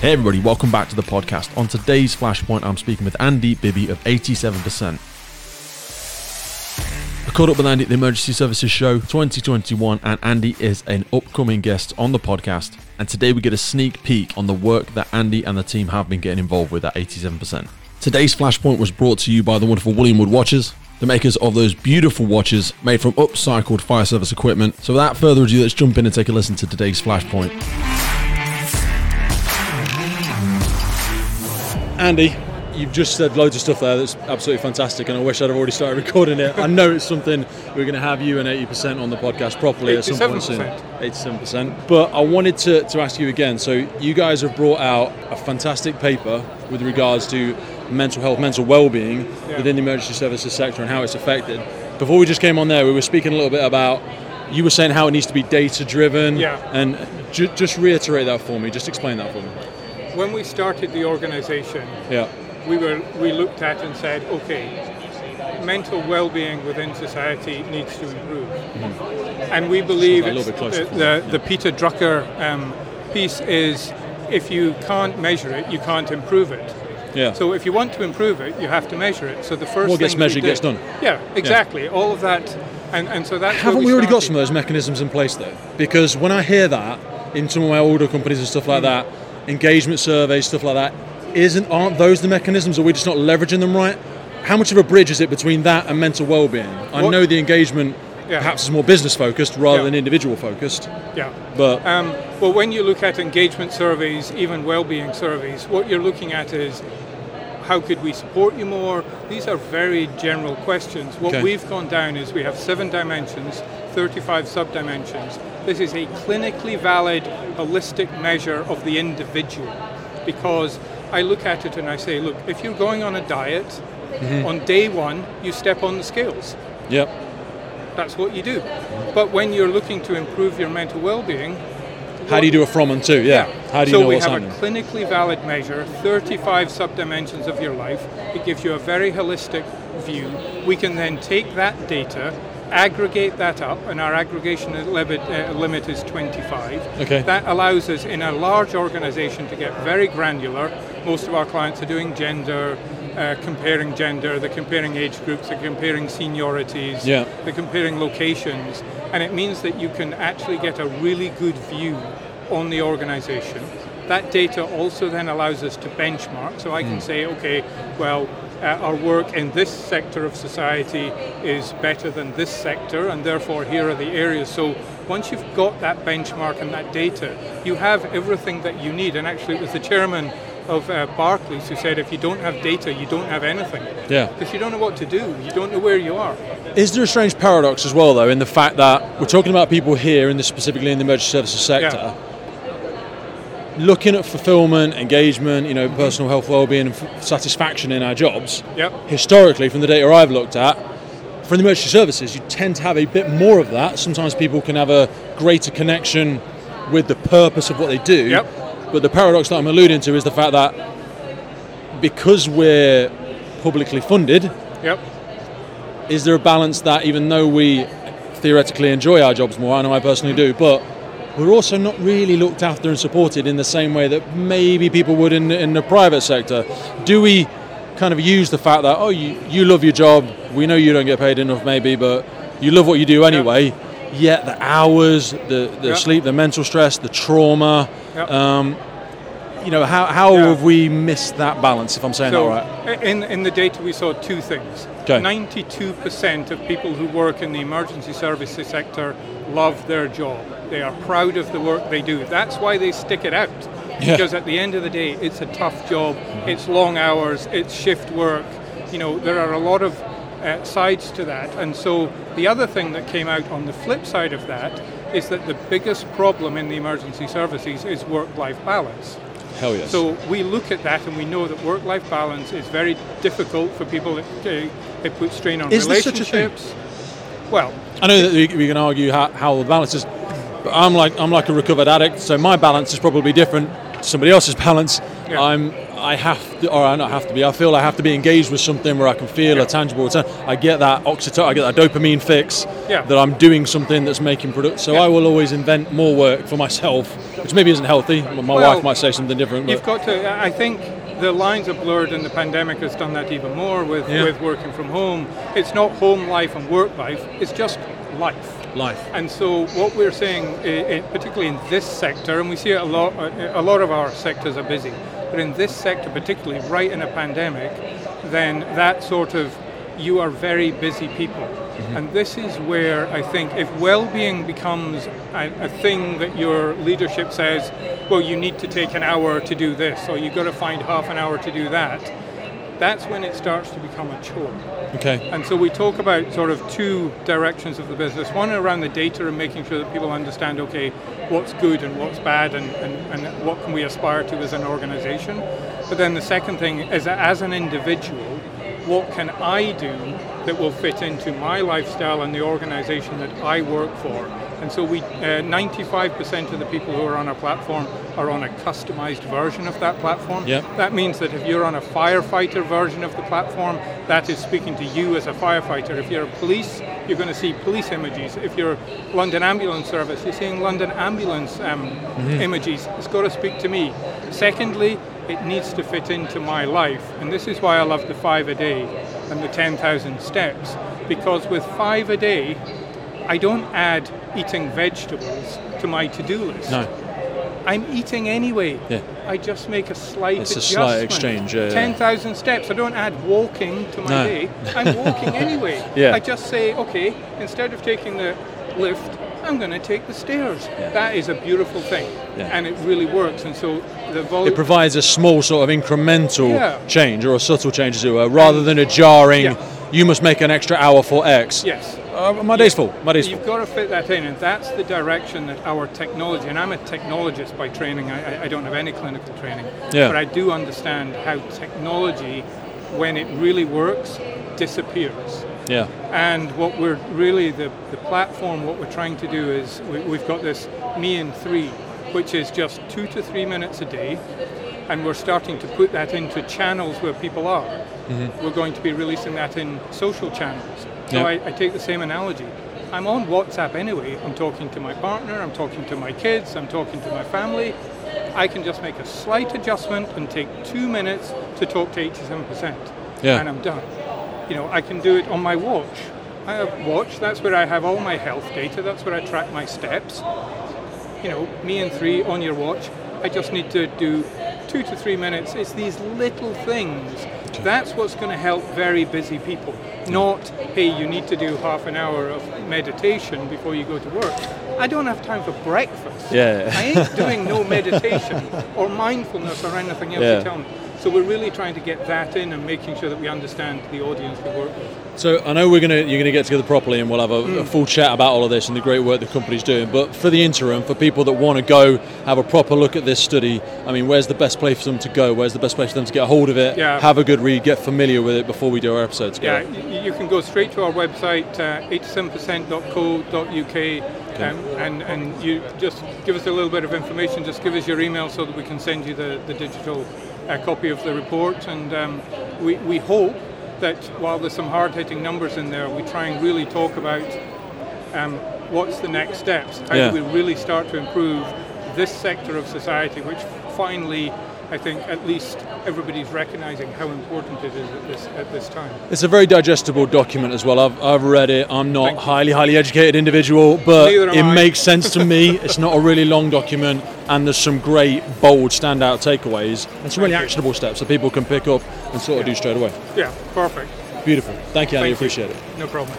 Hey everybody, welcome back to the podcast. On today's Flashpoint, I'm speaking with Andy Bibby of 87%. I caught up with Andy at the Emergency Services Show 2021, and Andy is an upcoming guest on the podcast. And today we get a sneak peek on the work that Andy and the team have been getting involved with at 87%. Today's Flashpoint was brought to you by the wonderful William Wood Watches, the makers of those beautiful watches made from upcycled fire service equipment. So without further ado, let's jump in and take a listen to today's Flashpoint. Andy, you've just said loads of stuff there that's absolutely fantastic, and I wish I'd have already started recording it. I know it's something we're going to have you and 80% on the podcast properly at some point soon. 87%. But I wanted to, to ask you again. So, you guys have brought out a fantastic paper with regards to mental health, mental well-being Yeah. within the emergency services sector and how it's affected. Before we just came on there, we were speaking a little bit about. You were saying how it needs to be data-driven, Yeah. and ju- just reiterate that for me. Just explain that for me. When we started the organisation, Yeah. we were we looked at and said, okay, mental well-being within society needs to improve, and we believe the, the, me, the Peter Drucker um, piece is if you can't measure it, you can't improve it. Yeah. So if you want to improve it, you have to measure it. So the first What gets thing we measured did- gets done. Yeah, exactly. All of that, and, and so where Haven't we already got some of those mechanisms in place though? Because when I hear that in some of my older companies and stuff like that, engagement surveys, stuff like that, isn't aren't those the mechanisms? Are we just not leveraging them right? How much of a bridge is it between that and mental well-being? I What- know the engagement Yeah. perhaps is more business focused rather Yeah. than individual focused, Yeah. but Um, well, when you look at engagement surveys, even well-being surveys, what you're looking at is how could we support you more? These are very general questions. What Okay. we've gone down is we have seven dimensions, 35 sub-dimensions. This is a clinically valid, holistic measure of the individual because I look at it and I say, look, if you're going on a diet, mm-hmm. on day one, you step on the scales. yep, That's what you do. But when you're looking to improve your mental well-being, how do you do a from and to? Yeah, how do you so know we have a clinically valid measure, 35 subdimensions of your life. It gives you a very holistic view. We can then take that data, aggregate that up, and our aggregation limit, uh, limit is 25. Okay. That allows us in a large organization to get very granular. Most of our clients are doing gender, uh, comparing gender, they're comparing age groups, they're comparing seniorities, Yeah. they're comparing locations, and it means that you can actually get a really good view on the organization. That data also then allows us to benchmark, so I can say, okay, well, uh, our work in this sector of society is better than this sector, and therefore here are the areas. So once you've got that benchmark and that data, you have everything that you need. And actually, it was the chairman of uh, Barclays who said, if you don't have data, you don't have anything. Yeah. Because you don't know what to do, you don't know where you are. Is there a strange paradox as well, though, in the fact that we're talking about people here, in the specifically in the emergency services sector, looking at fulfillment, engagement, you know, personal health, well-being, and f- satisfaction in our jobs? Yep. Historically, from the data I've looked at, for the emergency services, you tend to have a bit more of that. Sometimes people can have a greater connection with the purpose of what they do. Yep. But the paradox that I'm alluding to is the fact that because we're publicly funded, Yep. is there a balance that even though we theoretically enjoy our jobs more, I know I personally do, but we're also not really looked after and supported in the same way that maybe people would in, in the private sector? Do we kind of use the fact that, oh, you, you love your job, we know you don't get paid enough maybe, but you love what you do anyway, yet the hours, the, the Yeah. sleep, the mental stress, the trauma, Yep. um, you know, how, how Yeah. have we missed that balance, if I'm saying So, that right? in, in the data, we saw two things. Okay. 92% of people who work in the emergency services sector love their job. They are proud of the work they do. That's why they stick it out. Yeah. Because at the end of the day, it's a tough job, it's long hours, it's shift work. You know, there are a lot of uh, sides to that. And so the other thing that came out on the flip side of that is that the biggest problem in the emergency services is work life balance. Hell yes. So we look at that and we know that work-life balance is very difficult for people. It, uh, it puts strain on Is there such a thing? relationships. Well, I know that we, we can argue how, how the balance is, but I'm like I'm like a recovered addict, so my balance is probably different to somebody else's balance. Yeah. I'm I have to, or I not have to be. I feel I have to be engaged with something where I can feel Yeah. a tangible return. I get that oxytocin, I get that dopamine fix Yeah. that I'm doing something that's making product. So Yeah. I will always invent more work for myself, which maybe isn't healthy. My Well, wife might say something different. You've got to. I think the lines are blurred, and the pandemic has done that even more with, Yeah. with working from home. It's not home life and work life. It's just life. life. And so what we're saying, particularly in this sector, and we see it a lot, uh, uh, a lot of our sectors are busy, but in this sector, particularly right in a pandemic, then that sort of you are very busy people. And this is where I think if well-being becomes a, a thing that your leadership says, well, you need to take an hour to do this, or you've got to find half an hour to do that, that's when it starts to become a chore. Okay. And so we talk about sort of two directions of the business. One around the data and making sure that people understand, okay, what's good and what's bad and, and, and what can we aspire to as an organization. But then the second thing is that as an individual, what can I do that will fit into my lifestyle and the organization that I work for? And so we, uh, 95% of the people who are on our platform are on a customized version of that platform. Yep. That means that if you're on a firefighter version of the platform, that is speaking to you as a firefighter. If you're a police, you're going to see police images. If you're London Ambulance Service, you're seeing London Ambulance um, images. It's got to speak to me. Secondly, it needs to fit into my life, and this is why I love the five a day and the 10,000 steps, because with five a day, I don't add eating vegetables to my to-do list. No. I'm eating anyway. Yeah. I just make a slight It's a slight exchange, yeah, yeah. 10,000 steps. I don't add walking to my No. day. I'm walking anyway. Yeah. I just say, okay, instead of taking the lift, I'm going to take the stairs. That is a beautiful thing. Yeah. And it really works. And so the volume. It provides a small sort of incremental Yeah. change or a subtle change, as it were, rather than a jarring. Yeah. You must make an extra hour for X. yes. Uh, my day's full. My day's. You've got to fit that in, and that's the direction that our technology, and I'm a technologist by training, I, I- don't have any clinical training, Yeah. but I do understand how technology, when it really works, disappears. Yeah. And what we're really, the, the platform, what we're trying to do is we, we've got this Me in Three, which is just two to three minutes a day, and we're starting to put that into channels where people are. We're going to be releasing that in social channels. So. I, I take the same analogy. I'm on WhatsApp anyway. I'm talking to my partner, I'm talking to my kids, I'm talking to my family. I can just make a slight adjustment and take two minutes to talk to 87%. Yeah. And I'm done. You know, I can do it on my watch. I have watch, that's where I have all my health data, that's where I track my steps. You know, Me in Three on your watch. I just need to do two to three minutes. It's these little things. That's what's going to help very busy people. Not, hey, you need to do half an hour of meditation before you go to work. I don't have time for breakfast. Yeah. I ain't doing no meditation or mindfulness or anything else Yeah. you tell me. So we're really trying to get that in and making sure that we understand the audience we work with. So I know we're gonna you're gonna get together properly, and we'll have a, Mm. a full chat about all of this and the great work the company's doing. But for the interim, for people that want to go have a proper look at this study, I mean, where's the best place for them to go? Where's the best place for them to get a hold of it? Yeah. Have a good read, get familiar with it before we do our episode Yeah, together. you can go straight to our website, uh, 87%.co.uk, um, and, and you just give us a little bit of information, just give us your email so that we can send you the, the digital uh, copy of the report. And um, we, we hope that while there's some hard hitting numbers in there, we try and really talk about um, what's the next steps. How Yeah. do we really start to improve this sector of society, which finally, I think, at least everybody's recognizing how important it is at this, at this time. It's a very digestible document as well. I've, I've read it. I'm not highly, highly educated individual, but it I. makes sense to me. It's not a really long document, and there's some great, bold, standout takeaways and some really actionable steps that people can pick up and sort of do straight away. Yeah, perfect. Beautiful. Thank you, Andy. Thank you. Appreciate it. No problem.